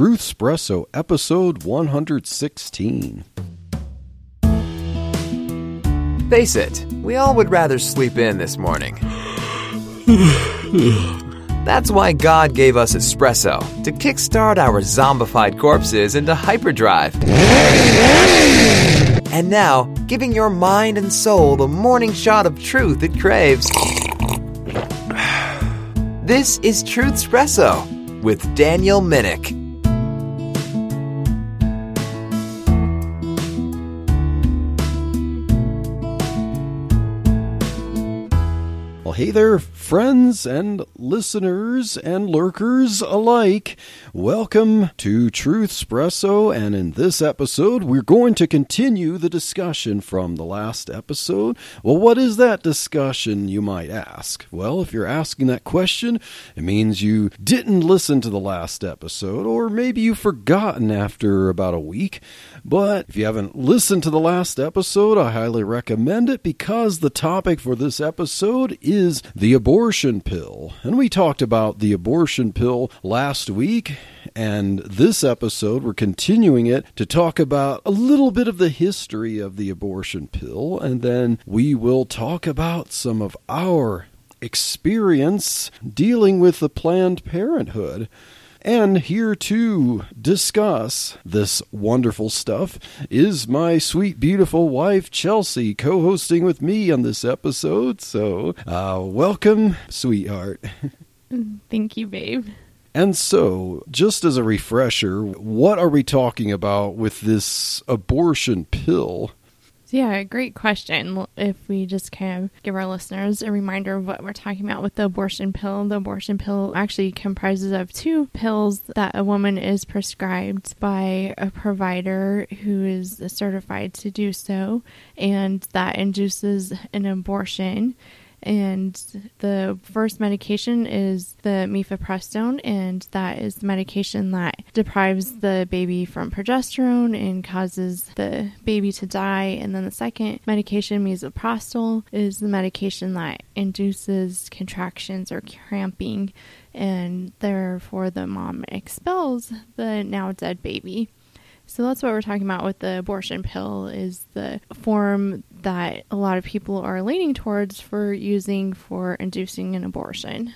Truth Espresso, episode 116. Face it, we all would rather sleep in this morning. That's why God gave us espresso to kickstart our zombified corpses into hyperdrive. And now, giving your mind and soul the morning shot of truth it craves. This is Truth Espresso with Daniel Minnick. Hey there, friends and listeners and lurkers alike. Welcome to Truth Espresso, and in this episode, we're going to continue the discussion from the last episode. Well, what is that discussion, you might ask? Well, if you're asking that question, it means you didn't listen to the last episode, or maybe you've forgotten after about a week. But if you haven't listened to the last episode, I highly recommend it because the topic for this episode is the abortion pill. And we talked about the abortion pill last week. And this episode, we're continuing it to talk about a little bit of the history of the abortion pill. And then we will talk about some of our experience dealing with the Planned Parenthood. And here to discuss this wonderful stuff is my sweet, beautiful wife, Chelsea, co hosting with me on this episode. So, uh, welcome, sweetheart. Thank you, babe. And so, just as a refresher, what are we talking about with this abortion pill? Yeah, great question. If we just kind of give our listeners a reminder of what we're talking about with the abortion pill, the abortion pill actually comprises of two pills that a woman is prescribed by a provider who is certified to do so, and that induces an abortion. And the first medication is the mifepristone, and that is the medication that deprives the baby from progesterone and causes the baby to die. And then the second medication, misoprostol, is the medication that induces contractions or cramping, and therefore the mom expels the now dead baby. So that's what we're talking about with the abortion pill is the form that a lot of people are leaning towards for using for inducing an abortion.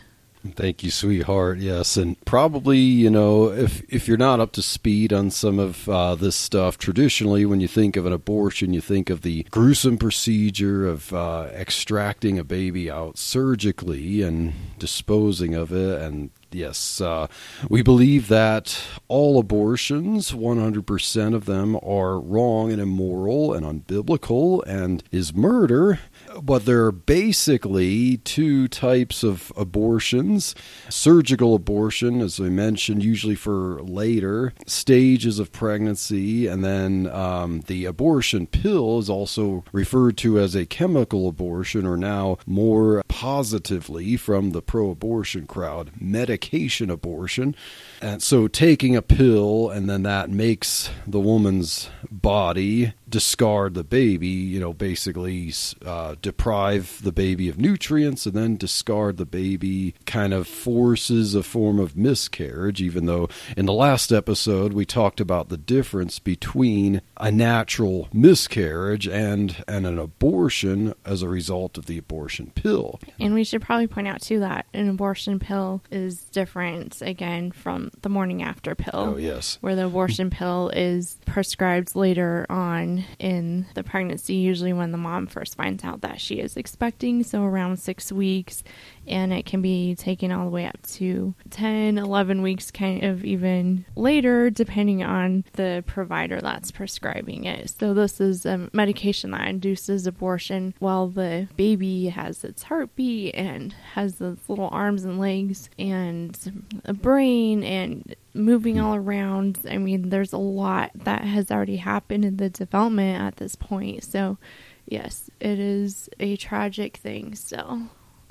Thank you, sweetheart. Yes, and probably you know if if you're not up to speed on some of uh, this stuff, traditionally when you think of an abortion, you think of the gruesome procedure of uh, extracting a baby out surgically and disposing of it, and yes, uh, we believe that all abortions, 100% of them, are wrong and immoral and unbiblical and is murder. But there are basically two types of abortions surgical abortion, as I mentioned, usually for later stages of pregnancy, and then um, the abortion pill is also referred to as a chemical abortion, or now more positively from the pro abortion crowd, medication abortion. And so taking a pill and then that makes the woman's body discard the baby, you know, basically uh, deprive the baby of nutrients and then discard the baby, kind of forces a form of miscarriage, even though in the last episode we talked about the difference between a natural miscarriage and, and an abortion as a result of the abortion pill. And we should probably point out too that an abortion pill is different again from the morning after pill. Oh, yes. Where the abortion pill is prescribed later on in the pregnancy, usually when the mom first finds out that she is expecting, so around six weeks. And it can be taken all the way up to 10, 11 weeks, kind of even later, depending on the provider that's prescribing it. So, this is a medication that induces abortion while the baby has its heartbeat and has those little arms and legs and a brain and moving all around. I mean, there's a lot that has already happened in the development at this point. So, yes, it is a tragic thing still.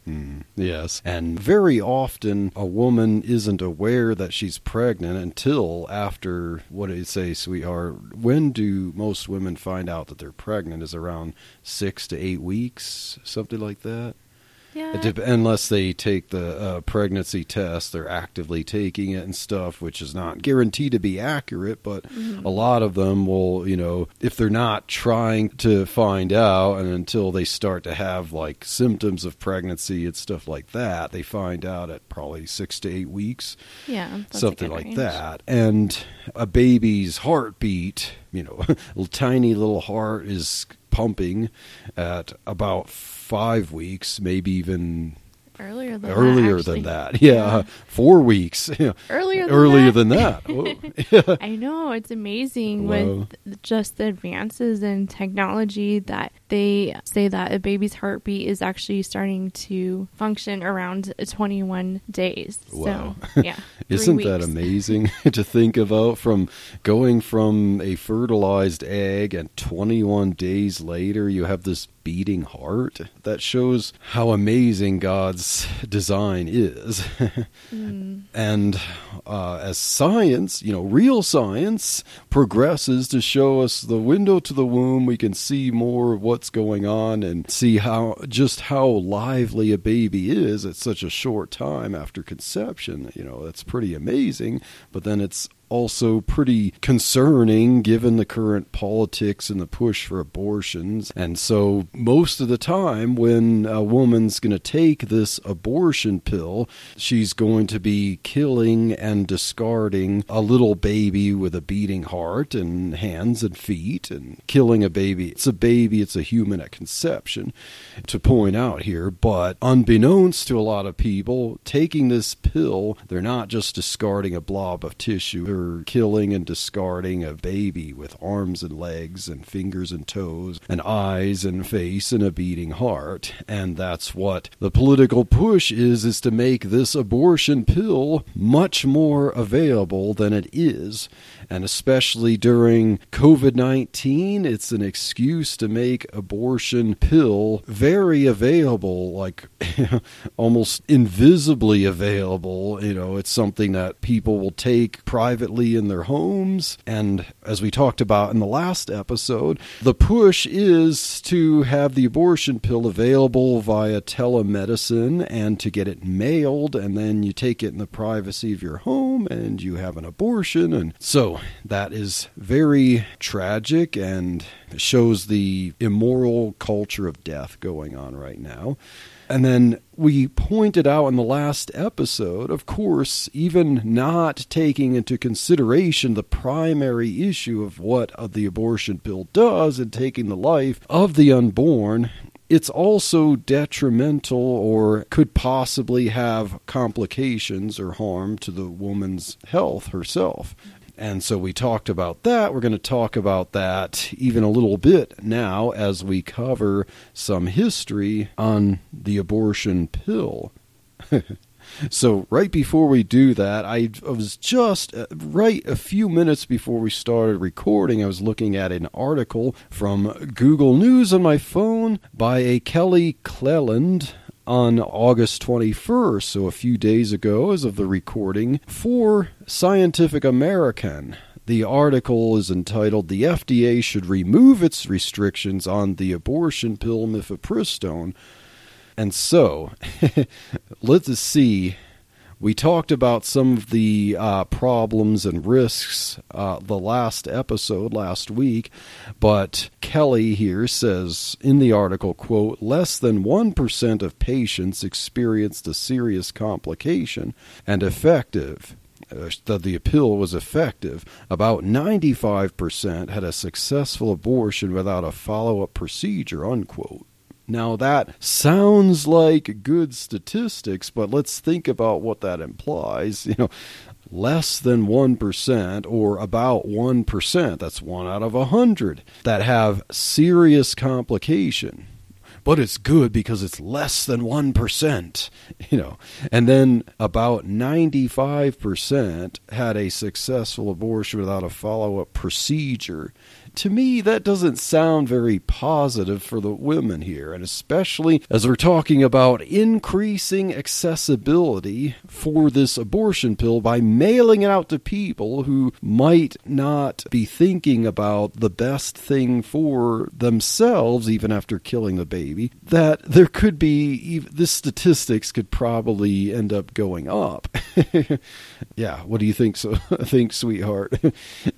Mm, yes. And very often a woman isn't aware that she's pregnant until after, what do you say, sweetheart? When do most women find out that they're pregnant? Is around six to eight weeks, something like that? Yeah. Dep- unless they take the uh, pregnancy test, they're actively taking it and stuff, which is not guaranteed to be accurate. But Mm-hmm. a lot of them will, you know, if they're not trying to find out, and until they start to have like symptoms of pregnancy and stuff like that, they find out at probably six to eight weeks yeah. something like range. that. And a baby's heartbeat, you know, a tiny little heart is pumping at about five weeks, maybe even Earlier than earlier that, than that. Yeah, four weeks. Yeah. Earlier than earlier that. than that. I know it's amazing with just the advances in technology that they say that a baby's heartbeat is actually starting to function around 21 days. Wow. So, yeah. Isn't that amazing to think about from going from a fertilized egg and 21 days later you have this beating heart? That shows how amazing God's design is. Mm. And uh, as science, you know, real science progresses to show us the window to the womb, we can see more of what's going on and see how just how lively a baby is at such a short time after conception. You know, that's pretty amazing. But then it's also pretty concerning given the current politics and the push for abortions. And so, most of the time, when a woman's going to take this abortion pill, she's going to be killing and discarding a little baby with a beating heart and hands and feet, and killing a baby. It's a baby, it's a human at conception, to point out here. But unbeknownst to a lot of people, taking this pill, they're not just discarding a blob of tissue, killing and discarding a baby with arms and legs and fingers and toes and eyes and face and a beating heart. And that's what the political push is is to make this abortion pill much more available than it is. And especially during COVID 19, it's an excuse to make abortion pill very available, like almost invisibly available. You know, it's something that people will take privately in their homes. And as we talked about in the last episode, the push is to have the abortion pill available via telemedicine and to get it mailed. And then you take it in the privacy of your home and you have an abortion. And so that is very tragic and shows the immoral culture of death going on right now. And then we pointed out in the last episode, of course, even not taking into consideration the primary issue of what the abortion pill does in taking the life of the unborn, it's also detrimental or could possibly have complications or harm to the woman's health herself. And so we talked about that. We're going to talk about that even a little bit now as we cover some history on the abortion pill. so, right before we do that, I was just uh, right a few minutes before we started recording, I was looking at an article from Google News on my phone by a Kelly Cleland on August 21st, so a few days ago as of the recording, for Scientific American. The article is entitled The FDA Should Remove Its Restrictions on the Abortion Pill Mifepristone. And so, let's see. We talked about some of the uh, problems and risks uh, the last episode last week, but Kelly here says in the article, quote, less than 1% of patients experienced a serious complication and effective uh, that the pill was effective. About 95% had a successful abortion without a follow-up procedure, unquote. Now, that sounds like good statistics, but let's think about what that implies. You know, less than 1% or about 1%, that's one out of a 100, that have serious complication. But it's good because it's less than 1%, you know. And then about 95% had a successful abortion without a follow up procedure to me, that doesn't sound very positive for the women here. And especially as we're talking about increasing accessibility for this abortion pill by mailing it out to people who might not be thinking about the best thing for themselves, even after killing the baby, that there could be, this statistics could probably end up going up. yeah, what do you think, so, think sweetheart?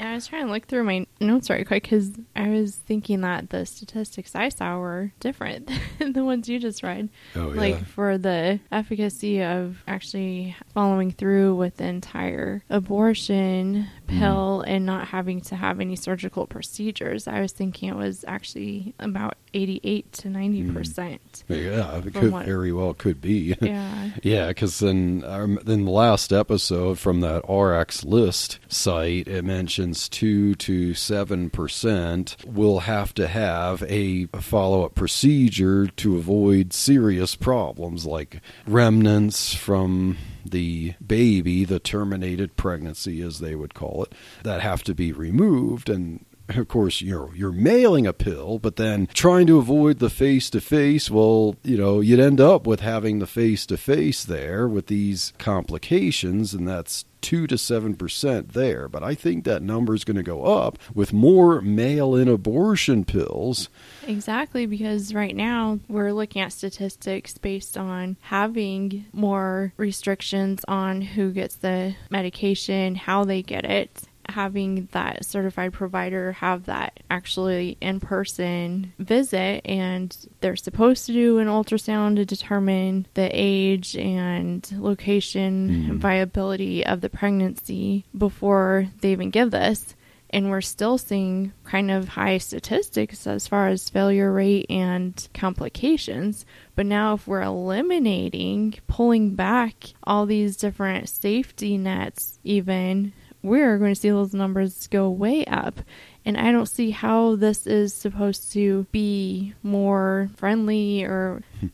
I was trying to look through my notes right quick because I was thinking that the statistics I saw were different than the ones you just read. Oh, yeah. Like for the efficacy of actually following through with the entire abortion pill mm. and not having to have any surgical procedures, I was thinking it was actually about 88 to 90 mm. percent. Yeah, it could what, very well could be. Yeah, yeah, because then um, in the last episode from that RX list site, it mentions two to seven percent will have to have a follow up procedure to avoid serious problems like remnants from the baby, the terminated pregnancy, as they would call it, that have to be removed. And of course you're you're mailing a pill but then trying to avoid the face to face well you know you'd end up with having the face to face there with these complications and that's 2 to 7% there but i think that number is going to go up with more mail in abortion pills exactly because right now we're looking at statistics based on having more restrictions on who gets the medication how they get it having that certified provider have that actually in person visit and they're supposed to do an ultrasound to determine the age and location mm. and viability of the pregnancy before they even give this and we're still seeing kind of high statistics as far as failure rate and complications. But now, if we're eliminating, pulling back all these different safety nets, even we're going to see those numbers go way up. And I don't see how this is supposed to be more friendly or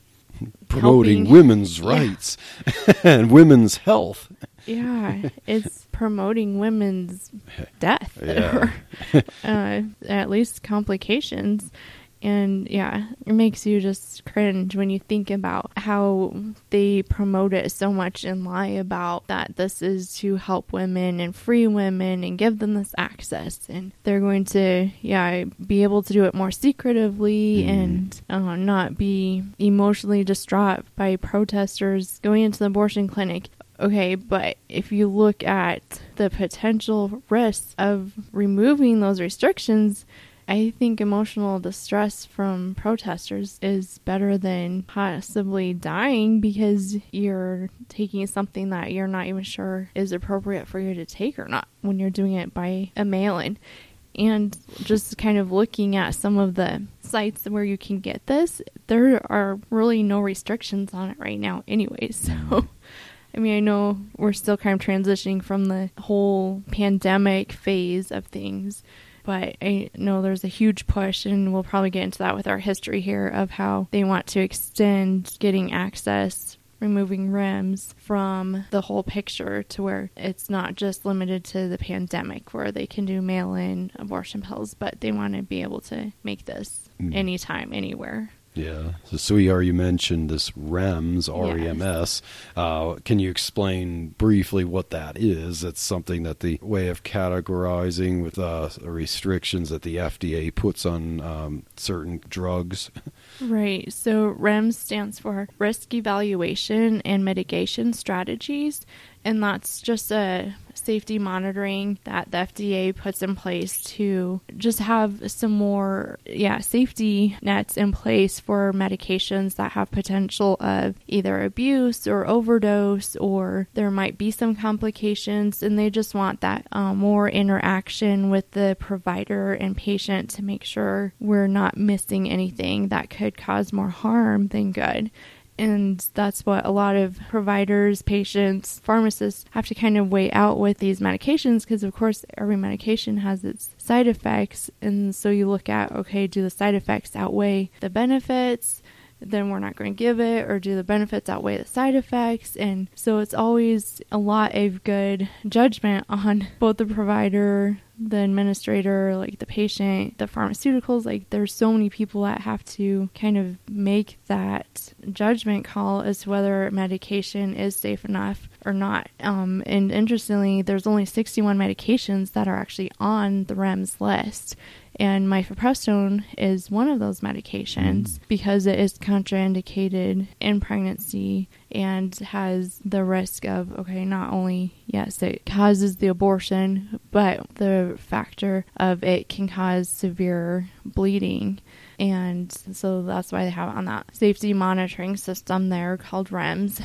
promoting helping. women's rights and women's health. Yeah, it's promoting women's death yeah. or uh, at least complications. And yeah, it makes you just cringe when you think about how they promote it so much and lie about that this is to help women and free women and give them this access. And they're going to, yeah, be able to do it more secretively mm. and uh, not be emotionally distraught by protesters going into the abortion clinic. Okay, but if you look at the potential risks of removing those restrictions, I think emotional distress from protesters is better than possibly dying because you're taking something that you're not even sure is appropriate for you to take or not when you're doing it by a mail in. And just kind of looking at some of the sites where you can get this, there are really no restrictions on it right now, anyway. So. I mean, I know we're still kind of transitioning from the whole pandemic phase of things, but I know there's a huge push, and we'll probably get into that with our history here of how they want to extend getting access removing REMS from the whole picture to where it's not just limited to the pandemic where they can do mail in abortion pills, but they want to be able to make this mm. anytime, anywhere. Yeah. So, sweetheart, you mentioned this REMS, R-E-M-S. Yes. Uh, can you explain briefly what that is? It's something that the way of categorizing with uh, restrictions that the FDA puts on um, certain drugs. Right. So REMS stands for Risk Evaluation and Mitigation Strategies, and that's just a safety monitoring that the FDA puts in place to just have some more, yeah, safety nets in place for medications that have potential of either abuse or overdose, or there might be some complications, and they just want that um, more interaction with the provider and patient to make sure we're not missing anything that could cause more harm than good. And that's what a lot of providers, patients, pharmacists have to kind of weigh out with these medications because, of course, every medication has its side effects. And so you look at, okay, do the side effects outweigh the benefits? Then we're not going to give it, or do the benefits outweigh the side effects? And so it's always a lot of good judgment on both the provider, the administrator, like the patient, the pharmaceuticals. Like there's so many people that have to kind of make that judgment call as to whether medication is safe enough or not. Um, and interestingly, there's only 61 medications that are actually on the REMS list. And mifepristone is one of those medications mm. because it is contraindicated in pregnancy and has the risk of, okay, not only, yes, it causes the abortion, but the factor of it can cause severe bleeding. And so that's why they have it on that safety monitoring system there called REMS.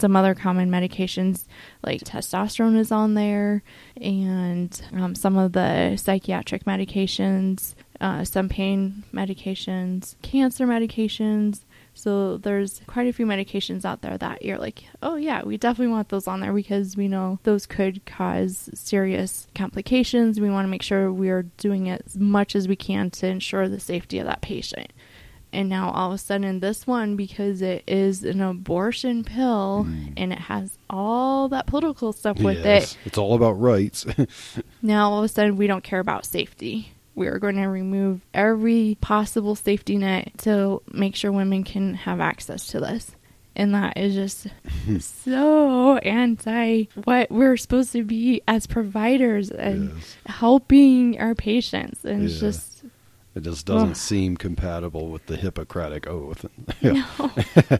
Some other common medications like testosterone is on there, and um, some of the psychiatric medications, uh, some pain medications, cancer medications, so there's quite a few medications out there that you're like, oh yeah, we definitely want those on there because we know those could cause serious complications. We want to make sure we are doing as much as we can to ensure the safety of that patient. And now all of a sudden, this one, because it is an abortion pill mm. and it has all that political stuff with yes, it, it's all about rights. now all of a sudden, we don't care about safety we are going to remove every possible safety net to make sure women can have access to this. And that is just so anti what we're supposed to be as providers and yes. helping our patients. And it's just. It just doesn't seem compatible with the Hippocratic Oath. yeah.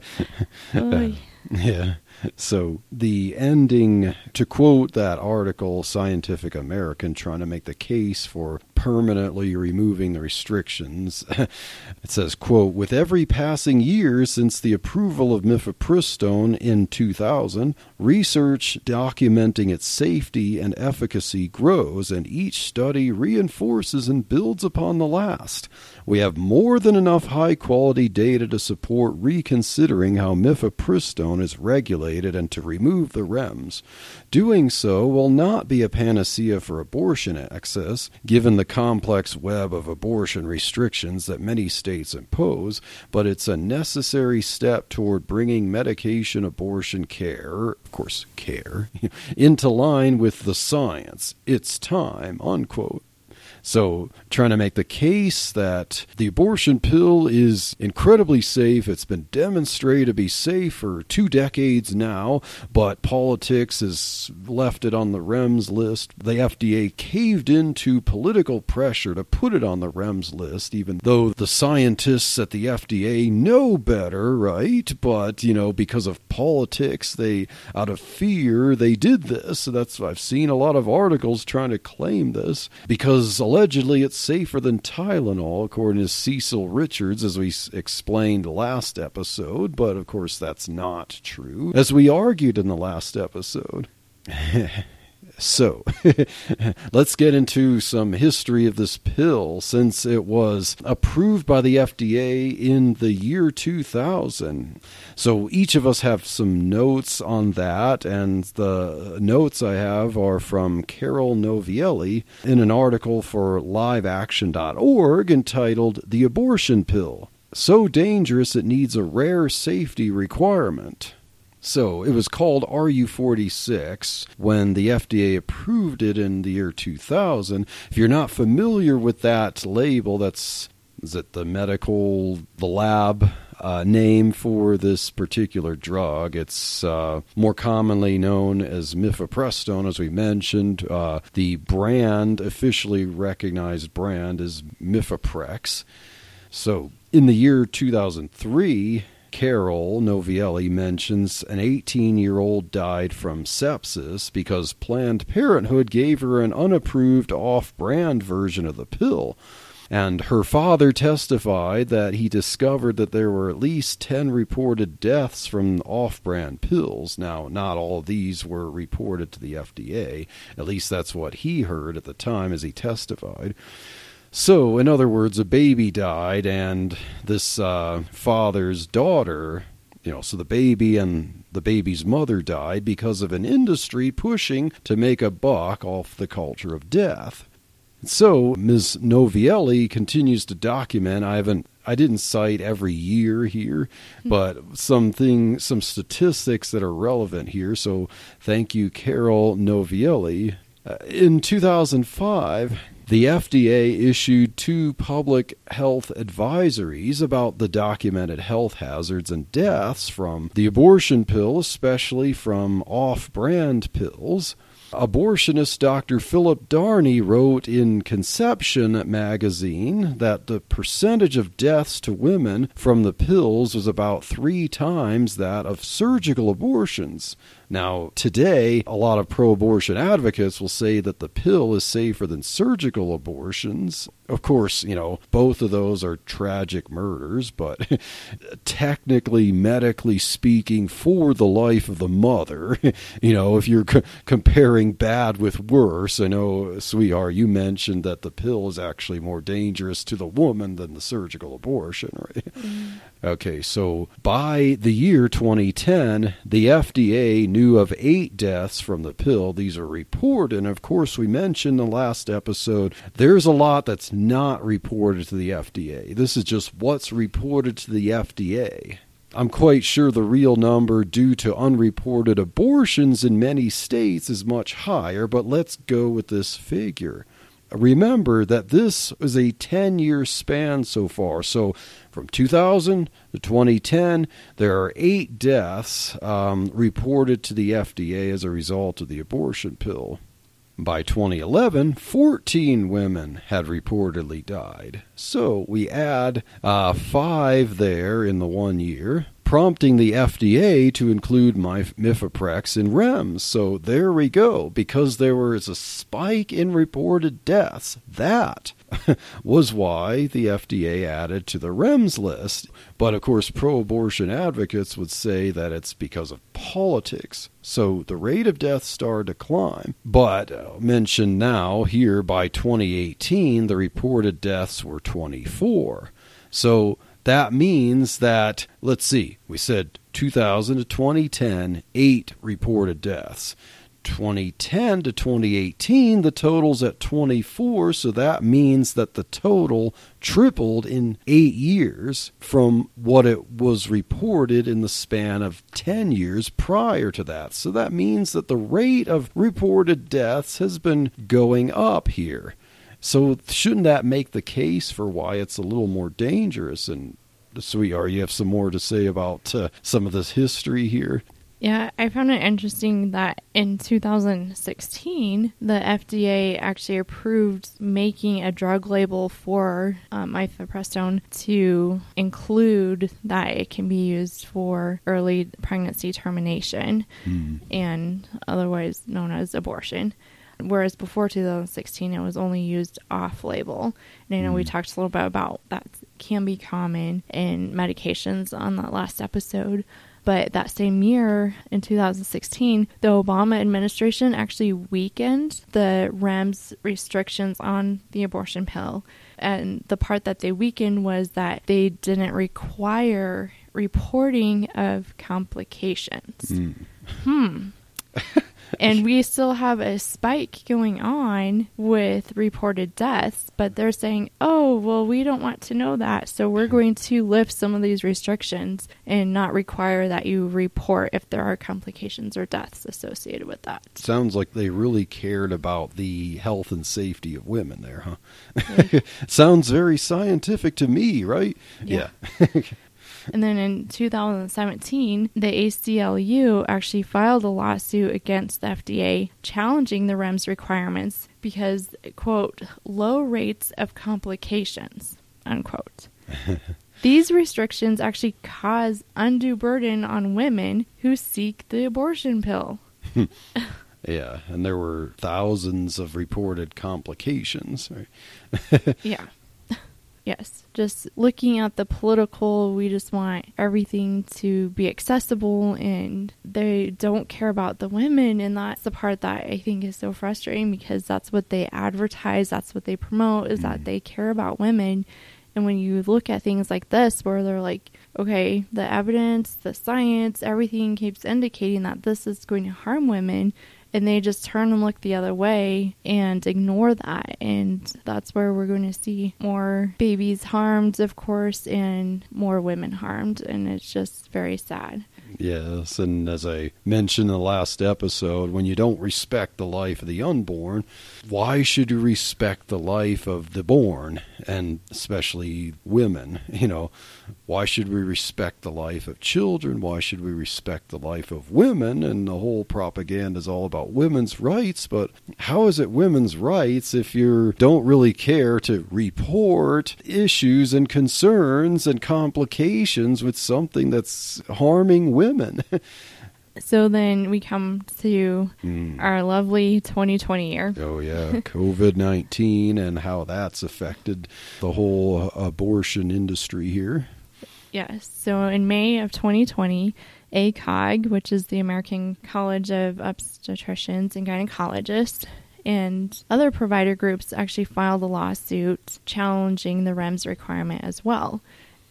No. yeah. So the ending, to quote that article, Scientific American, trying to make the case for permanently removing the restrictions. it says, quote, with every passing year since the approval of mifepristone in 2000, research documenting its safety and efficacy grows, and each study reinforces and builds upon the last. We have more than enough high quality data to support reconsidering how mifepristone is regulated and to remove the REMS. Doing so will not be a panacea for abortion access, given the complex web of abortion restrictions that many states impose, but it's a necessary step toward bringing medication abortion care, of course, care, into line with the science. It's time, unquote. So, trying to make the case that the abortion pill is incredibly safe. It's been demonstrated to be safe for two decades now, but politics has left it on the REMS list. The FDA caved into political pressure to put it on the REMS list, even though the scientists at the FDA know better, right? But, you know, because of politics, they, out of fear, they did this. So that's, I've seen a lot of articles trying to claim this because allegedly it's safer than Tylenol, according to Cecile Richards, as we explained last episode, but of course that's not true, as we argued in the last episode. So, let's get into some history of this pill since it was approved by the FDA in the year 2000. So, each of us have some notes on that, and the notes I have are from Carole Novielli in an article for liveaction.org entitled The Abortion Pill. So dangerous it needs a rare safety requirement. So it was called RU486 when the FDA approved it in the year 2000. If you're not familiar with that label, that's is it the medical, the lab uh, name for this particular drug. It's uh, more commonly known as mifepristone, as we mentioned. Uh, the brand, officially recognized brand, is Mifeprex. So in the year 2003, Carole Novielli mentions an 18 year old died from sepsis because Planned Parenthood gave her an unapproved off brand version of the pill. And her father testified that he discovered that there were at least 10 reported deaths from off brand pills. Now, not all these were reported to the FDA. At least that's what he heard at the time as he testified. So, in other words, a baby died, and this uh, father's daughter, you know, so the baby and the baby's mother died because of an industry pushing to make a buck off the culture of death. So Ms. Novielli continues to document. I haven't I didn't cite every year here, but something some statistics that are relevant here. So thank you, Carole Novielli. Uh, in 2005, the FDA issued two public health advisories about the documented health hazards and deaths from the abortion pill, especially from off brand pills. Abortionist Dr. Philip Darney wrote in Contraception magazine that the percentage of deaths to women from the pills was about three times that of surgical abortions. Now, today, a lot of pro abortion advocates will say that the pill is safer than surgical abortions. Of course, you know, both of those are tragic murders, but technically, medically speaking, for the life of the mother, you know, if you're c- comparing bad with worse, I know, sweetheart, you mentioned that the pill is actually more dangerous to the woman than the surgical abortion, right? Mm. Okay, so by the year 2010, the FDA knew of eight deaths from the pill. These are reported, and of course, we mentioned in the last episode, there's a lot that's not reported to the FDA. This is just what's reported to the FDA. I'm quite sure the real number due to unreported abortions in many states is much higher, but let's go with this figure remember that this is a 10 year span so far. So from 2000 to 2010, there are eight deaths um, reported to the FDA as a result of the abortion pill. By 2011, 14 women had reportedly died. So we add uh, five there in the one year prompting the FDA to include mifeprex in REMS. So there we go. Because there was a spike in reported deaths, that was why the FDA added to the REMS list. But of course, pro abortion advocates would say that it's because of politics. So the rate of death started to climb. But uh, mentioned now here by 2018, the reported deaths were 24. So that means that, let's see, we said 2000 to 2010, eight reported deaths. 2010 to 2018, the total's at 24, so that means that the total tripled in eight years from what it was reported in the span of 10 years prior to that. So that means that the rate of reported deaths has been going up here. So shouldn't that make the case for why it's a little more dangerous? And sweetheart, you have some more to say about uh, some of this history here. Yeah, I found it interesting that in 2016, the FDA actually approved making a drug label for um, mifepristone to include that it can be used for early pregnancy termination mm. and otherwise known as abortion whereas before 2016 it was only used off label. And I know mm. we talked a little bit about that can be common in medications on that last episode. But that same year, in 2016, the Obama administration actually weakened the REMS restrictions on the abortion pill. And the part that they weakened was that they didn't require reporting of complications. Mm. Hmm. and we still have a spike going on with reported deaths, but they're saying, oh, well, we don't want to know that. So we're hmm. going to lift some of these restrictions and not require that you report if there are complications or deaths associated with that. Sounds like they really cared about the health and safety of women there, huh? Yeah. Sounds very scientific to me, right? Yeah. yeah. And then in 2017, the ACLU actually filed a lawsuit against the FDA challenging the REMS requirements because, quote, low rates of complications, unquote. These restrictions actually cause undue burden on women who seek the abortion pill. yeah, and there were thousands of reported complications. Yeah. Yes, just looking at the political, we just want everything to be accessible and they don't care about the women. And that's the part that I think is so frustrating because that's what they advertise, that's what they promote, is that mm-hmm. they care about women. And when you look at things like this, where they're like, okay, the evidence, the science, everything keeps indicating that this is going to harm women, and they just turn and look the other way and ignore that. And that's where we're going to see more babies harmed, of course, and more women harmed. And it's just very sad. Yes, and as I mentioned in the last episode, when you don't respect the life of the unborn, why should you respect the life of the born, and especially women? You know, why should we respect the life of children? Why should we respect the life of women? And the whole propaganda is all about women's rights, but how is it women's rights if you don't really care to report issues and concerns and complications with something that's harming women? So then we come to Hmm. our lovely 2020 year. Oh yeah, COVID nineteen and how that's affected the whole abortion industry here. Yes. So in May of 2020, ACOG, which is the American College of Obstetricians and Gynecologists, and other provider groups actually filed a lawsuit challenging the REMS requirement as well.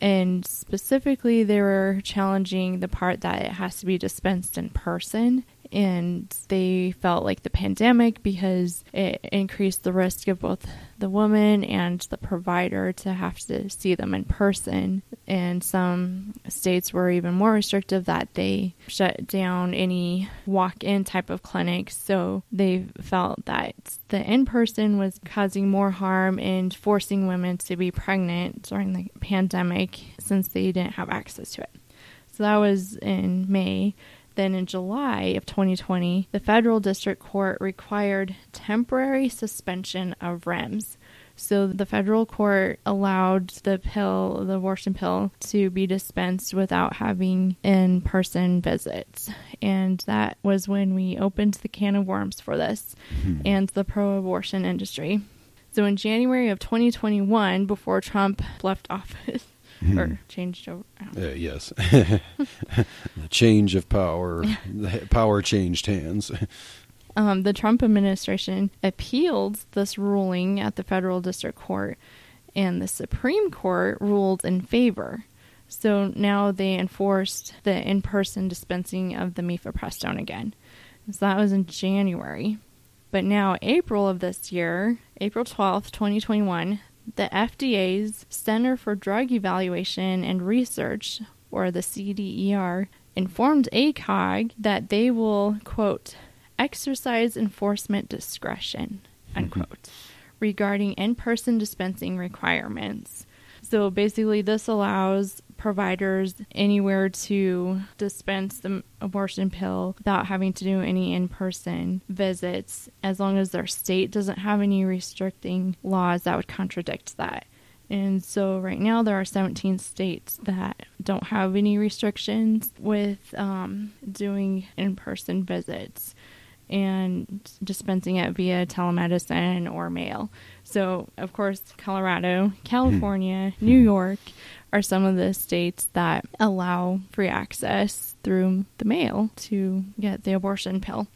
And specifically, they were challenging the part that it has to be dispensed in person. And they felt like the pandemic, because it increased the risk of both the woman and the provider to have to see them in person. And some states were even more restrictive that they shut down any walk in type of clinics. So they felt that the in person was causing more harm and forcing women to be pregnant during the pandemic since they didn't have access to it. So that was in May. Then in July of 2020, the federal district court required temporary suspension of REMS. So the federal court allowed the pill, the abortion pill, to be dispensed without having in person visits. And that was when we opened the can of worms for this hmm. and the pro abortion industry. So in January of 2021, before Trump left office or changed over, I don't know. Uh, yes, the change of power, the power changed hands. um, the Trump administration appealed this ruling at the federal district court, and the Supreme Court ruled in favor. So now they enforced the in person dispensing of the mifepristone again. So that was in January. But now, April of this year, April 12th, 2021, the FDA's Center for Drug Evaluation and Research, or the CDER, informed ACOG that they will, quote, exercise enforcement discretion, mm-hmm. unquote, regarding in person dispensing requirements. So basically, this allows providers anywhere to dispense the abortion pill without having to do any in person visits, as long as their state doesn't have any restricting laws that would contradict that. And so, right now, there are 17 states that don't have any restrictions with um, doing in person visits and dispensing it via telemedicine or mail. So, of course, Colorado, California, New York are some of the states that allow free access through the mail to get the abortion pill.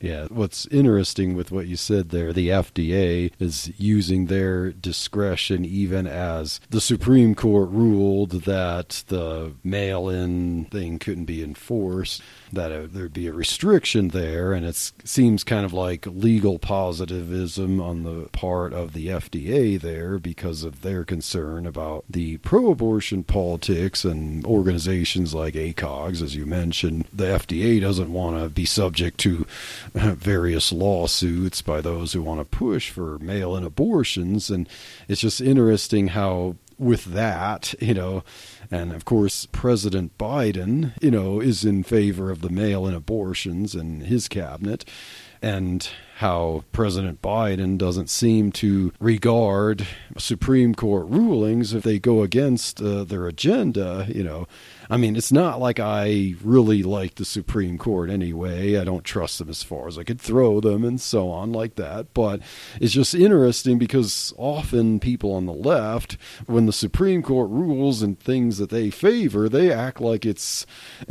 Yeah, what's interesting with what you said there, the FDA is using their discretion even as the Supreme Court ruled that the mail in thing couldn't be enforced, that there'd be a restriction there. And it seems kind of like legal positivism on the part of the FDA there because of their concern about the pro abortion politics and organizations like ACOGs, as you mentioned. The FDA doesn't want to be subject to various lawsuits by those who want to push for mail in abortions. And it's just interesting how, with that, you know, and of course, President Biden, you know, is in favor of the mail in abortions in his cabinet. And how President Biden doesn't seem to regard Supreme Court rulings if they go against uh, their agenda, you know. I mean, it's not like I really like the Supreme Court anyway. I don't trust them as far as I could throw them and so on like that. But it's just interesting because often people on the left, when the Supreme Court rules and things that they favor, they act like it's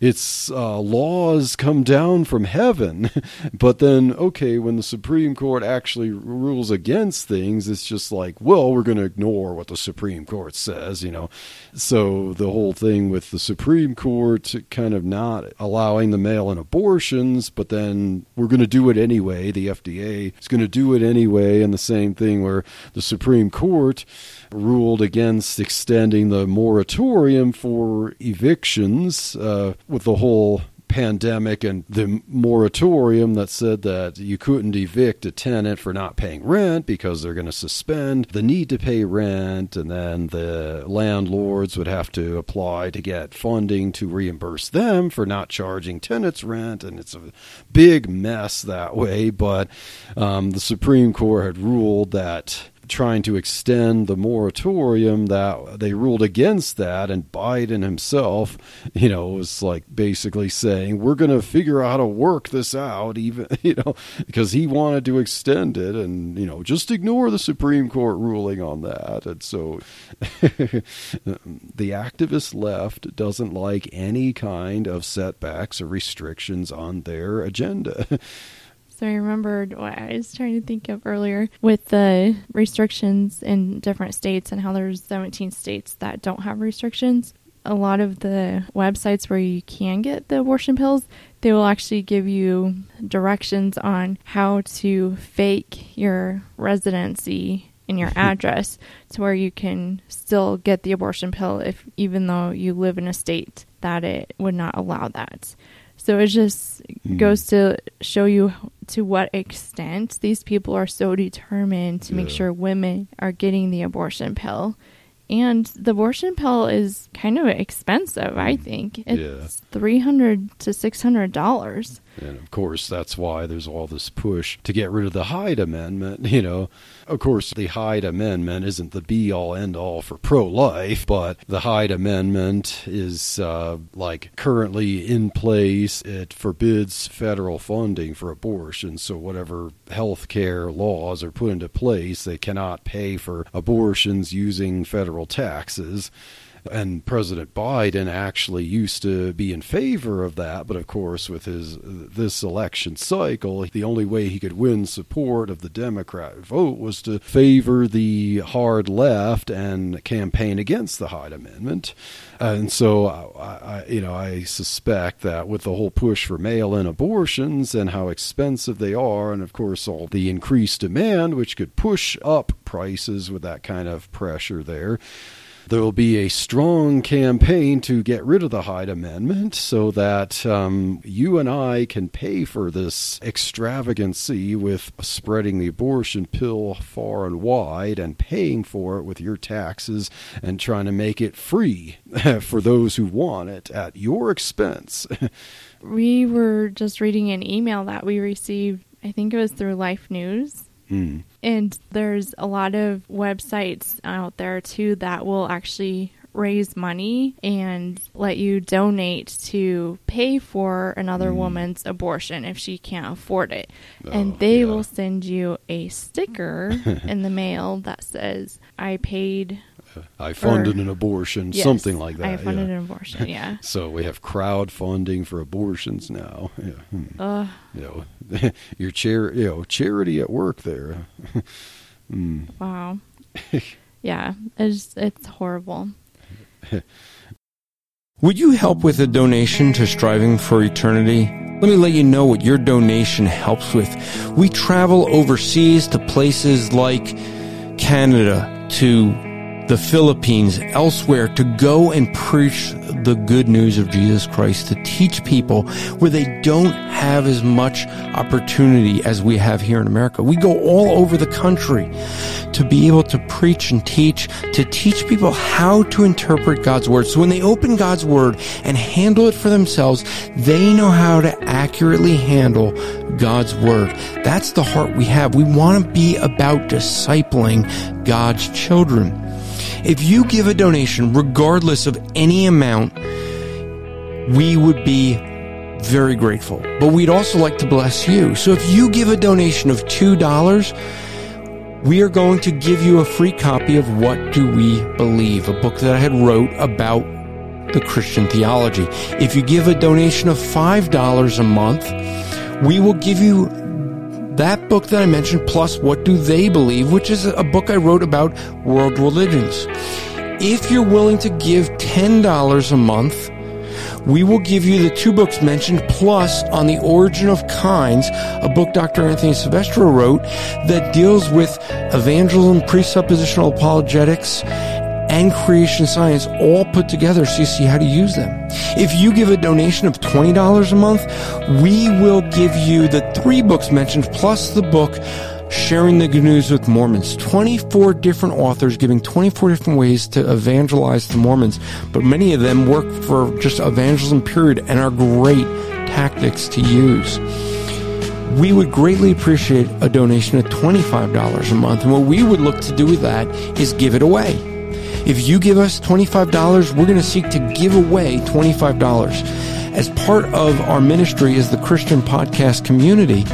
it's uh, laws come down from heaven. But then, okay, when the Supreme Court actually rules against things, it's just like, well, we're going to ignore what the Supreme Court says, you know. So the whole thing with the Supreme Court kind of not allowing the mail in abortions, but then we're going to do it anyway. The FDA is going to do it anyway. And the same thing where the Supreme Court ruled against extending the moratorium for evictions uh, with the whole pandemic and the moratorium that said that you couldn't evict a tenant for not paying rent because they're going to suspend the need to pay rent and then the landlords would have to apply to get funding to reimburse them for not charging tenants rent and it's a big mess that way. But um, the supreme court had ruled that trying to extend the moratorium that they ruled against that and Biden himself you know was like basically saying we're going to figure out how to work this out even you know because he wanted to extend it and you know just ignore the Supreme Court ruling on that. And so the activist left doesn't like any kind of setbacks or restrictions on their agenda So I remembered what I was trying to think of earlier with the restrictions in different states and how there's 17 states that don't have restrictions. A lot of the websites where you can get the abortion pills, they will actually give you directions on how to fake your residency and your address to where you can still get the abortion pill if even though you live in a state that it would not allow that. So it just mm. goes to show you to what extent these people are so determined to yeah. make sure women are getting the abortion pill. And the abortion pill is kind of expensive, I think. It's yeah. 300 to $600. And of course, that's why there's all this push to get rid of the Hyde Amendment. You know, of course, the Hyde Amendment isn't the be all end all for pro life, but the Hyde Amendment is uh, like currently in place. It forbids federal funding for abortion. So, whatever health care laws are put into place, they cannot pay for abortions using federal taxes. And President Biden actually used to be in favor of that, but of course, with his this election cycle, the only way he could win support of the Democrat vote was to favor the hard left and campaign against the Hyde Amendment. And so, I, I, you know, I suspect that with the whole push for mail-in abortions and how expensive they are, and of course all the increased demand, which could push up prices with that kind of pressure there there will be a strong campaign to get rid of the Hyde Amendment so that um, you and I can pay for this extravagancy with spreading the abortion pill far and wide and paying for it with your taxes and trying to make it free for those who want it at your expense. we were just reading an email that we received, I think it was through Life News Mm. And there's a lot of websites out there too that will actually raise money and let you donate to pay for another mm. woman's abortion if she can't afford it. Oh, and they yeah. will send you a sticker in the mail that says, I paid I funded or, an abortion, yes, something like that. I funded yeah. an abortion, yeah. so we have crowdfunding for abortions now. Yeah. Hmm. Uh, you know, your chair, you know, charity at work there. mm. Wow. yeah, it's it's horrible. Would you help with a donation to Striving for Eternity? Let me let you know what your donation helps with. We travel overseas to places like Canada, to the Philippines, elsewhere, to go and preach the good news of Jesus Christ, to teach people where they don't have as much opportunity as we have here in America. We go all over the country to be able to preach and teach, to teach people how to interpret God's Word. So when they open God's Word and handle it for themselves, they know how to accurately handle God's Word. That's the heart we have. We want to be about discipling God's children. If you give a donation, regardless of any amount, we would be very grateful. But we'd also like to bless you. So if you give a donation of $2, we are going to give you a free copy of What Do We Believe, a book that I had wrote about the Christian theology. If you give a donation of $5 a month, we will give you that book that I mentioned, plus What Do They Believe, which is a book I wrote about world religions. If you're willing to give $10 a month, we will give you the two books mentioned plus on the origin of kinds, a book Dr. Anthony Silvestro wrote that deals with evangelism, presuppositional apologetics, and creation science all put together so you see how to use them. If you give a donation of $20 a month, we will give you the three books mentioned plus the book Sharing the Good News with Mormons. 24 different authors giving 24 different ways to evangelize the Mormons, but many of them work for just evangelism period and are great tactics to use. We would greatly appreciate a donation of $25 a month, and what we would look to do with that is give it away. If you give us $25, we're going to seek to give away $25 as part of our ministry as the Christian podcast community.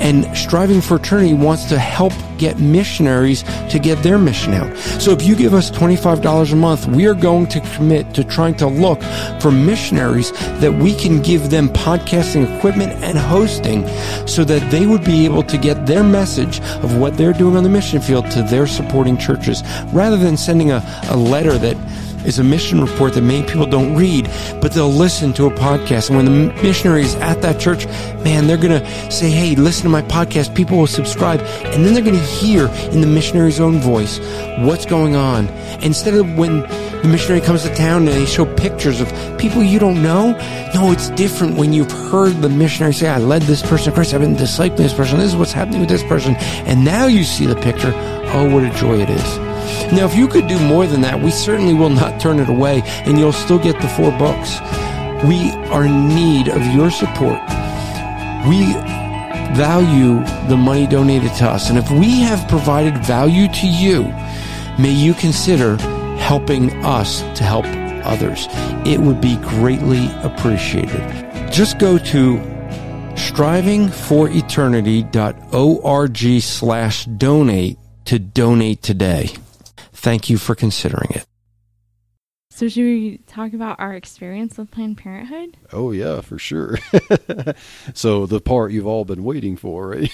And Striving for Eternity wants to help get missionaries to get their mission out. So if you give us $25 a month, we are going to commit to trying to look for missionaries that we can give them podcasting equipment and hosting so that they would be able to get their message of what they're doing on the mission field to their supporting churches rather than sending a, a letter that is a mission report that many people don't read, but they'll listen to a podcast. And when the missionary is at that church, man, they're going to say, Hey, listen to my podcast. People will subscribe. And then they're going to hear in the missionary's own voice what's going on. Instead of when the missionary comes to town and they show pictures of people you don't know. No, it's different when you've heard the missionary say, I led this person to Christ. I've been discipling this person. This is what's happening with this person. And now you see the picture. Oh, what a joy it is. Now, if you could do more than that, we certainly will not turn it away and you'll still get the four books. We are in need of your support. We value the money donated to us. And if we have provided value to you, may you consider helping us to help others. It would be greatly appreciated. Just go to strivingforeternity.org slash donate to donate today. Thank you for considering it. So, should we talk about our experience with Planned Parenthood? Oh, yeah, for sure. so, the part you've all been waiting for, right?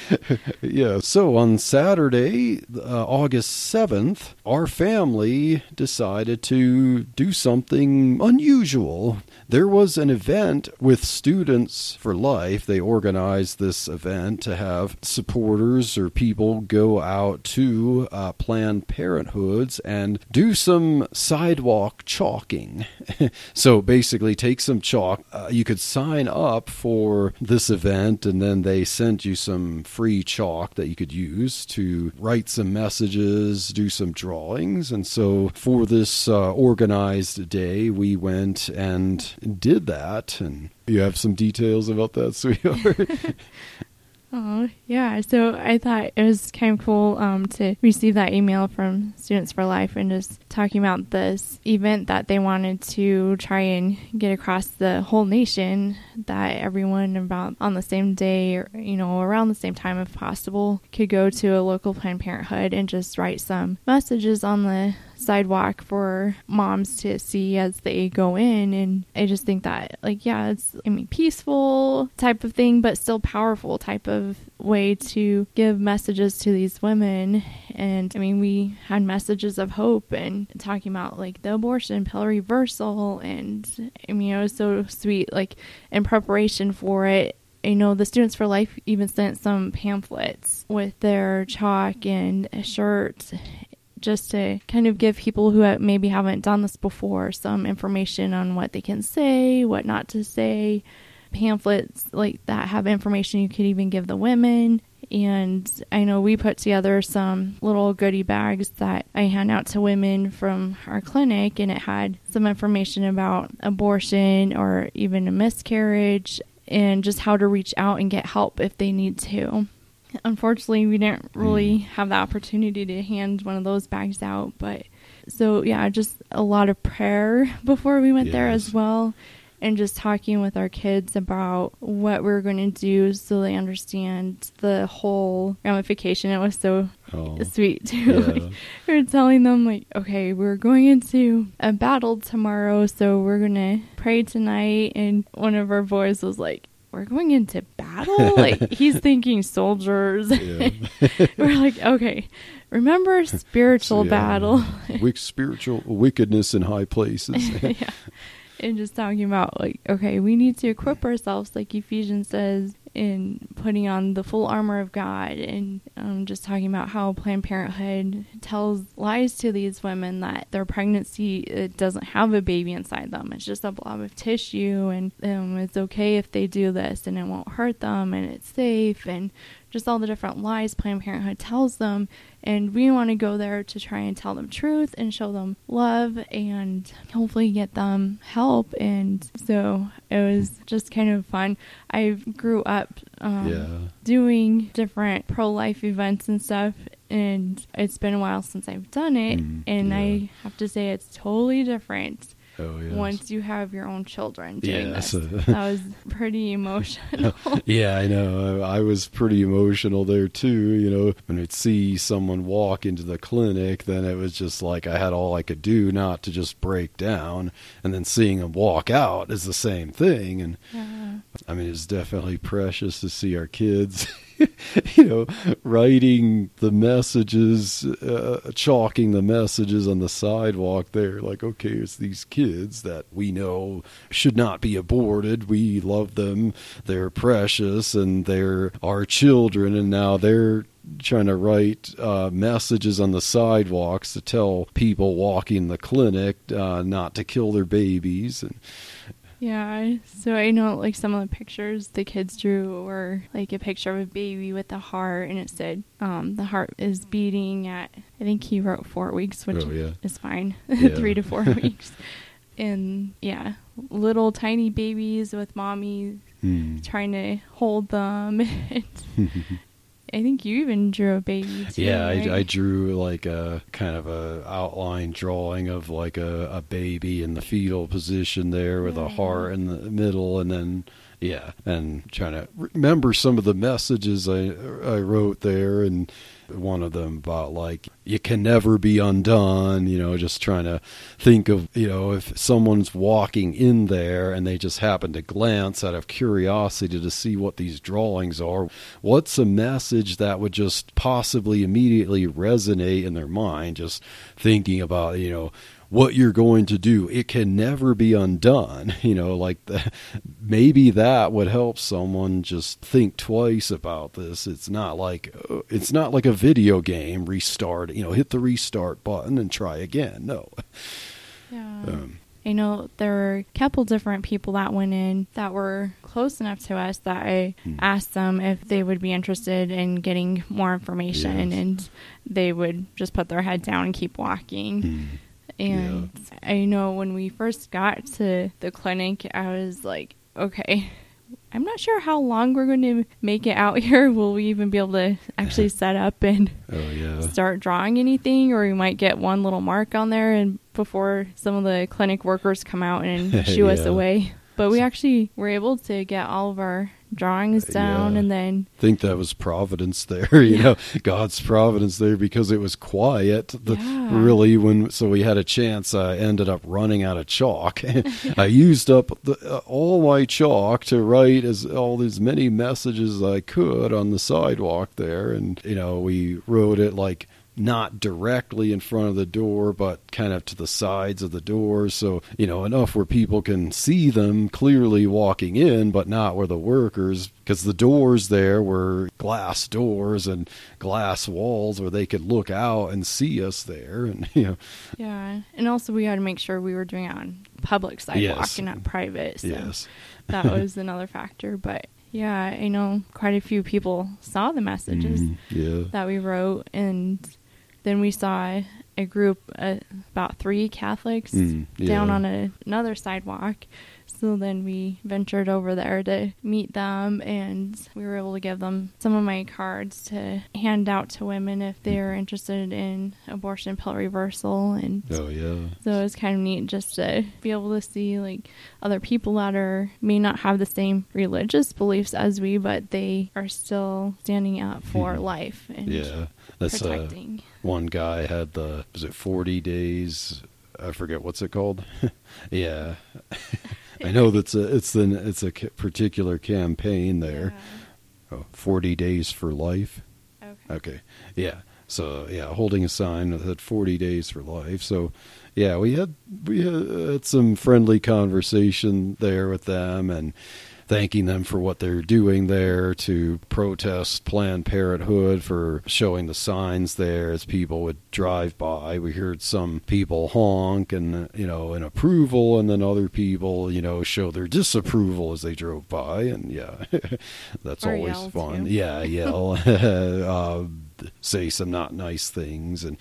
yeah. So, on Saturday, uh, August 7th, our family decided to do something unusual. There was an event with Students for Life. They organized this event to have supporters or people go out to uh, Planned Parenthoods and do some sidewalk chalking. so basically, take some chalk. Uh, you could sign up for this event, and then they sent you some free chalk that you could use to write some messages, do some drawings. And so for this uh, organized day, we went and did that. And you have some details about that, sweetheart? Oh, yeah. So I thought it was kind of cool um, to receive that email from Students for Life and just talking about this event that they wanted to try and get across the whole nation that everyone about on the same day or, you know, around the same time if possible could go to a local Planned Parenthood and just write some messages on the sidewalk for moms to see as they go in. And I just think that like yeah it's I mean peaceful type of thing but still powerful type of way to give messages to these women. And I mean we had messages of hope and talking about like the abortion pill reversal. And I mean it was so sweet like in preparation for it. You know, the Students for Life even sent some pamphlets with their chalk and shirts just to kind of give people who maybe haven't done this before some information on what they can say, what not to say. Pamphlets like that have information you could even give the women. And I know we put together some little goodie bags that I hand out to women from our clinic, and it had some information about abortion or even a miscarriage and just how to reach out and get help if they need to. Unfortunately, we didn't really hmm. have the opportunity to hand one of those bags out, but so yeah, just a lot of prayer before we went there as well, and just talking with our kids about what we're going to do so they understand the whole ramification. It was so Oh, sweet too. yeah. Like, we were telling them like, okay, we're going into a battle tomorrow, so we're gonna pray tonight. And one of our boys was like, we're going into battle? like he's thinking soldiers. Yeah. we're like, okay, remember spiritual Yeah. battle. Wick, spiritual wickedness in high places. yeah. And just talking about like, okay, we need to equip ourselves, like Ephesians says, in putting on the full armor of God, and um, just talking about how Planned Parenthood tells lies to these women that their pregnancy it doesn't have a baby inside them; it's just a blob of tissue, and um, it's okay if they do this, and it won't hurt them, and it's safe, and just all the different lies Planned Parenthood tells them. And we want to go there to try and tell them truth and show them love and hopefully get them help. And so it was just kind of fun. I grew up um, Yeah. doing different pro life events and stuff. And it's been a while since I've done it. Mm, and yeah. I have to say, it's totally different Oh yeah. once you have your own children doing Yes. this. that was pretty emotional. Yeah, I know. I, I was pretty emotional there too. You know, when I'd see someone walk into the clinic, then it was just like I had all I could do not to just break down. And then seeing them walk out is the same thing. And yeah. I mean, it's definitely precious to see our kids, you know, writing the messages, uh, chalking the messages on the sidewalk there. Like, okay, it's these kids that we know should not be aborted. We love them. They're precious and they're our children. And now they're trying to write uh, messages on the sidewalks to tell people walking the clinic uh, not to kill their babies. And Yeah, so I know like some of the pictures the kids drew were like a picture of a baby with a heart, and it said um, the heart is beating at I think he wrote four weeks, which Oh, yeah. is fine, Yeah. three to four weeks, and yeah, little tiny babies with mommies Hmm. trying to hold them. I think you even drew a baby. Too, Yeah, right? I, I drew like a kind of a outline drawing of like a, a baby in the fetal position there with a heart in the middle, and then yeah, and trying to remember some of the messages I I wrote there, and one of them about like you can never be undone. You know, just trying to think of you know if someone's walking in there and they just happen to glance out of curiosity to see what these drawings are, what's a message that would just possibly immediately resonate in their mind? Just thinking about you know what you're going to do. It can never be undone. You know, like the, maybe that would help someone just think twice about this. It's not like uh, it's not like a video game restart. You know, hit the restart button and try again. No. Yeah. Um, I know there were a couple different people that went in that were close enough to us that I Hmm. asked them if they would be interested in getting more information, Yes. and they would just put their head down and keep walking. hmm. And I know when we first got to the clinic, I was like, okay, I'm not sure how long we're going to make it out here. Will we even be able to actually set up and Oh yeah. start drawing anything, or we might get one little mark on there, and before some of the clinic workers come out and shoo us Yeah. away. But we actually were able to get all of our drawings down, Yeah. and then I think that was providence there you know god's providence there because it was quiet the, Yeah. really when so we had a chance i ended up running out of chalk i used up the, uh, all my chalk to write as all as many messages as i could on the sidewalk there and you know we wrote it like not directly in front of the door, but kind of to the sides of the door. So, you know, enough where people can see them clearly walking in, but not where the workers, because the doors there were glass doors and glass walls where they could look out and see us there. And, you know, yeah, and also we had to make sure we were doing it on public sidewalk Yes. and not private. So yes. that was another factor. But yeah, I know quite a few people saw the messages Mhm. Yeah. that we wrote, and then we saw a group, uh, about three Catholics, Mm, down on a, another sidewalk. So then we ventured over there to meet them, and we were able to give them some of my cards to hand out to women if they are interested in abortion pill reversal. And Oh, yeah. so it was kind of neat just to be able to see like other people that are may not have the same religious beliefs as we, but they are still standing up for life and Yeah. That's uh, one guy had the was it 40 days i forget what's it called yeah I know that's a it's an it's a particular campaign there. Oh, 40 days for life. Okay. Okay. Yeah. So yeah, holding a sign that had 40 days for life. So yeah, we had we had, had some friendly conversation there with them and thanking them for what they're doing there to protest Planned Parenthood for showing the signs there as people would drive by. We heard some people honk and you know in approval, and then other people you know show their disapproval as they drove by, and yeah, that's Or always fun. too. Yeah, yell, uh, say some not nice things, and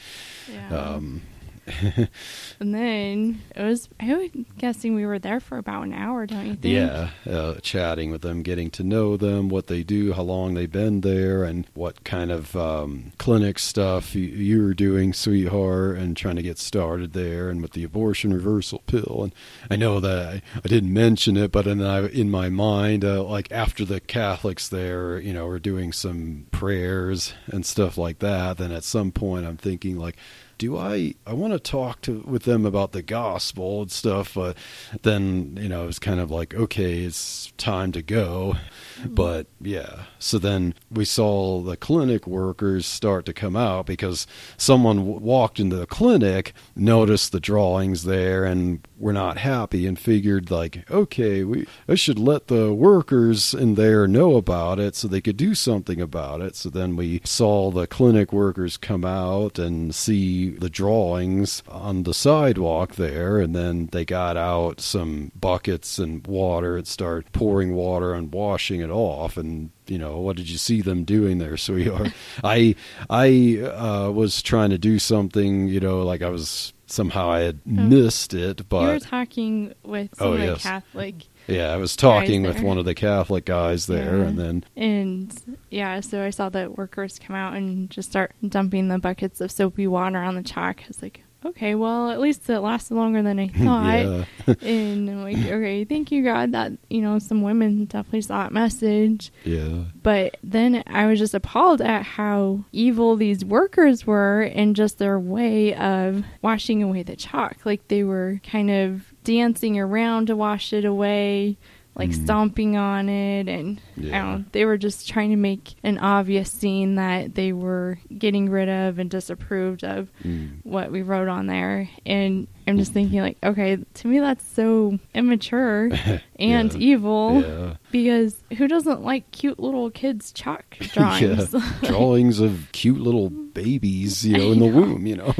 Yeah. um, and then it was. I was guessing we were there for about an hour. Don't you think? Yeah, uh, chatting with them, getting to know them, what they do, how long they've been there, and what kind of um, clinic stuff you, you were doing, sweetheart, and trying to get started there, and with the abortion reversal pill. And I know that I, I didn't mention it, but in, I, in my mind, uh, like after the Catholics there, you know, were doing some prayers and stuff like that, then at some point I'm thinking like, do I I want to talk to with them about the gospel and stuff, but then you know it's kind of like okay, it's time to go. Mm-hmm. But yeah, so then we saw the clinic workers start to come out because someone w- walked into the clinic, noticed the drawings there, and were not happy and figured like okay, we I should let the workers in there know about it so they could do something about it. So then we saw the clinic workers come out and see the drawings on the sidewalk there, and then they got out some buckets and water and started pouring water and washing it off. And you know, what did you see them doing there, sweetheart? I I uh, was trying to do something, you know, like I was somehow I had missed it, but you were talking with some Oh, yes. Catholic, yeah, I was talking with there. one of the Catholic guys there, Yeah. and then and yeah, so I saw the workers come out and just start dumping the buckets of soapy water on the chalk. I was like, okay, well, at least it lasted longer than I thought. yeah, and I'm like, okay, thank you, God, that you know some women definitely saw that message. yeah, But then I was just appalled at how evil these workers were and just their way of washing away the chalk. Like they were kind of dancing around to wash it away, like Mm. stomping on it. And I Yeah. don't know, they were just trying to make an obvious scene that they were getting rid of and disapproved of Mm. what we wrote on there. And I'm just thinking, like, okay, to me, that's so immature and Yeah. evil yeah. because who doesn't like cute little kids chalk drawings? Drawings of cute little babies, you know, in the womb, you know.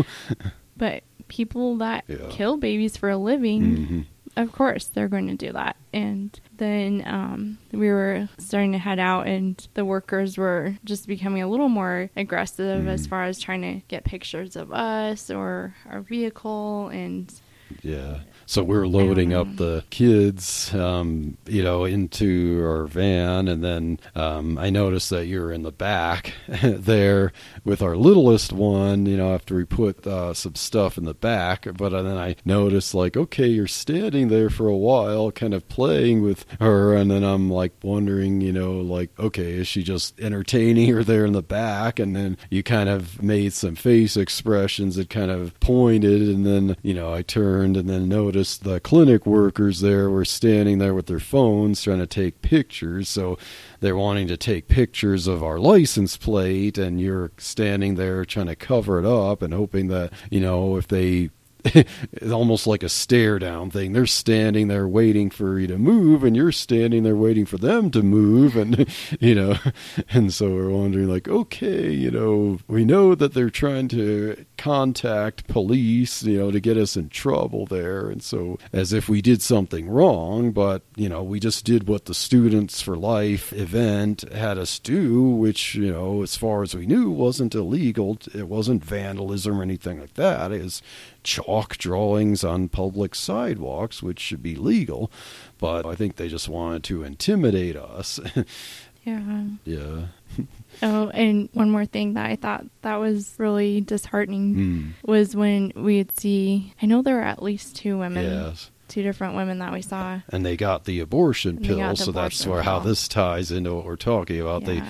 but people that kill babies for a living, Mhm. Of course, they're going to do that. And then um, we were starting to head out, and the workers were just becoming a little more aggressive as Mm. far as trying to get pictures of us or our vehicle. And Yeah. So we're loading up the kids, um, you know, into our van, and then um, I noticed that you're in the back there with our littlest one. You know, after we put uh, some stuff in the back, but then I noticed like, okay, you're standing there for a while, kind of playing with her, and then I'm like wondering, you know, like, okay, is she just entertaining her there in the back? And then you kind of made some face expressions that kind of pointed, and then you know, I turned and then noticed the clinic workers there were standing there with their phones trying to take pictures. So they're wanting to take pictures of our license plate, and you're standing there trying to cover it up and hoping that, you know, if they it's almost like a stare down thing. They're standing there waiting for you to move, and you're standing there waiting for them to move, and you know, and so we're wondering, like, okay, you know, we know that they're trying to contact police, you know, to get us in trouble there, and so as if we did something wrong, but you know, we just did what the Students for Life event had us do, which you know, as far as we knew, wasn't illegal. It wasn't vandalism or anything like that. It was chalk drawings on public sidewalks, which should be legal. But I think they just wanted to intimidate us. yeah. yeah. Oh, and one more thing that I thought that was really disheartening Mm. was when we'd see. I know there were at least two women, Yes. two different women that we saw. And they got the abortion pill, the so that's abortion where how this ties into what we're talking about. They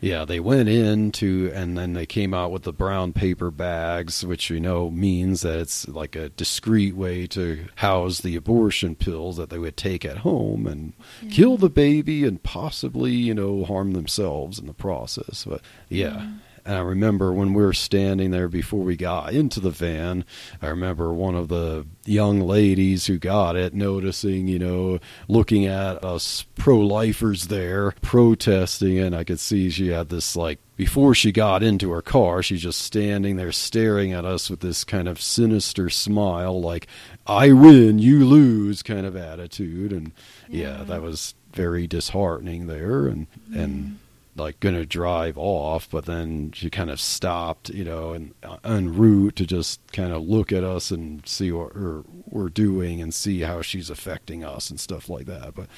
Yeah. Yeah, they went into and then they came out with the brown paper bags, which you know means that it's like a discreet way to house the abortion pills that they would take at home and Yeah. kill the baby and possibly, you know, harm themselves in the process. But yeah. Mm. And I remember when we were standing there before we got into the van, I remember one of the young ladies who got it noticing, you know, looking at us pro lifers there protesting, and I could see she had this like before she got into her car, she's just standing there staring at us with this kind of sinister smile, like, I win, you lose kind of attitude. And yeah, Yeah. that was very disheartening there. And, and, mm. Like gonna drive off, but then she kind of stopped, you know, and uh, en route to just kind of look at us and see what we're, we're doing and see how she's affecting us and stuff like that. But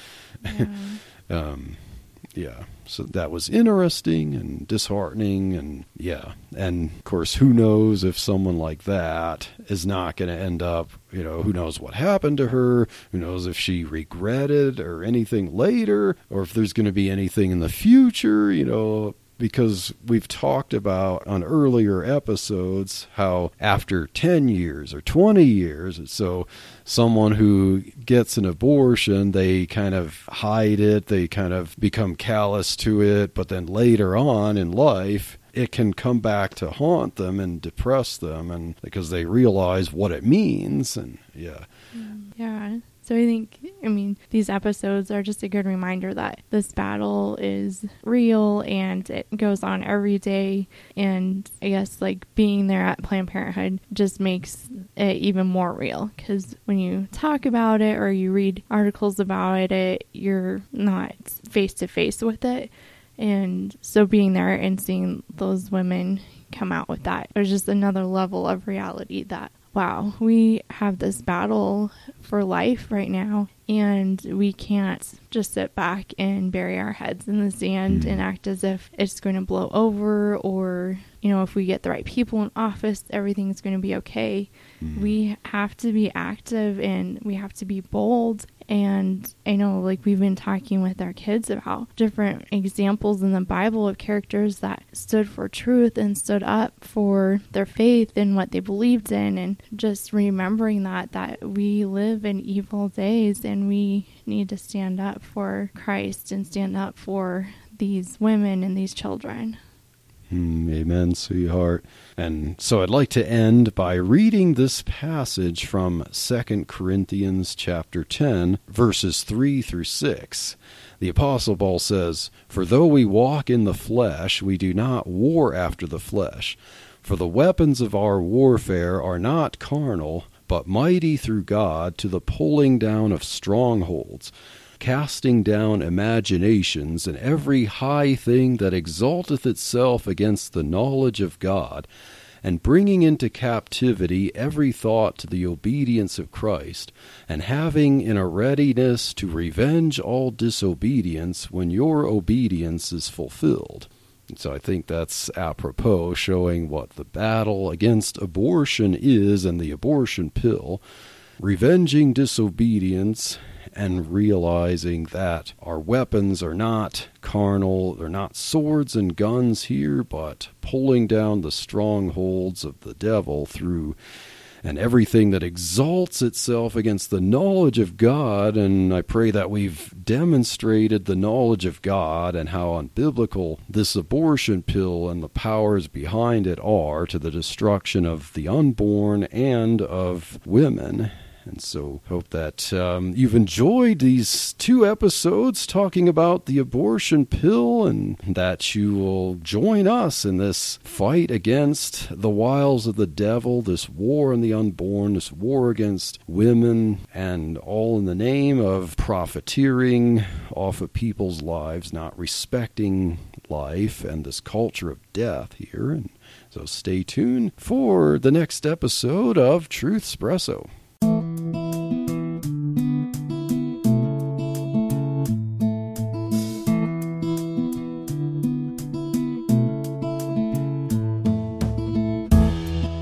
Yeah. um, yeah, so that was interesting and disheartening, and yeah, and of course, who knows if someone like that is not going to end up, you know, who knows what happened to her, who knows if she regretted or anything later, or if there's going to be anything in the future, you know, because we've talked about on earlier episodes how after 10 years or 20 years, so someone who gets an abortion, they kind of hide it, they kind of become callous to it, but then later on in life, it can come back to haunt them and depress them and because they realize what it means and yeah mm, Yeah. So I think, I mean, these episodes are just a good reminder that this battle is real and it goes on every day. And I guess like being there at Planned Parenthood just makes it even more real because when you talk about it or you read articles about it, you're not face to face with it. And so being there and seeing those women come out with that, there's just another level of reality that, wow, we have this battle for life right now. And we can't just sit back and bury our heads in the sand and mm. act as if it's going to blow over or, you know, if we get the right people in office, everything's going to be okay. Mm-hmm. We have to be active and we have to be bold. And I know, like, we've been talking with our kids about different examples in the Bible of characters that stood for truth and stood up for their faith and what they believed in. And just remembering that, that we live in evil days and we need to stand up for Christ and stand up for these women and these children. Mm, amen, sweetheart. And so I'd like to end by reading this passage from 2 Corinthians chapter 10, verses 3 through 6. The Apostle Paul says, For though we walk in the flesh, we do not war after the flesh. For the weapons of our warfare are not carnal, but mighty through God to the pulling down of strongholds casting down imaginations and every high thing that exalteth itself against the knowledge of God, and bringing into captivity every thought to the obedience of Christ, and having in a readiness to revenge all disobedience when your obedience is fulfilled. So I think that's apropos, showing what the battle against abortion is and the abortion pill, revenging disobedience and realizing that our weapons are not carnal, they're not swords and guns here, but pulling down the strongholds of the devil through and everything that exalts itself against the knowledge of God. And I pray that we've demonstrated the knowledge of God and how unbiblical this abortion pill and the powers behind it are to the destruction of the unborn and of women. And so, hope that um, you've enjoyed these two episodes talking about the abortion pill and that you will join us in this fight against the wiles of the devil, this war on the unborn, this war against women, and all in the name of profiteering off of people's lives, not respecting life, and this culture of death here. And so, stay tuned for the next episode of Truth Espresso.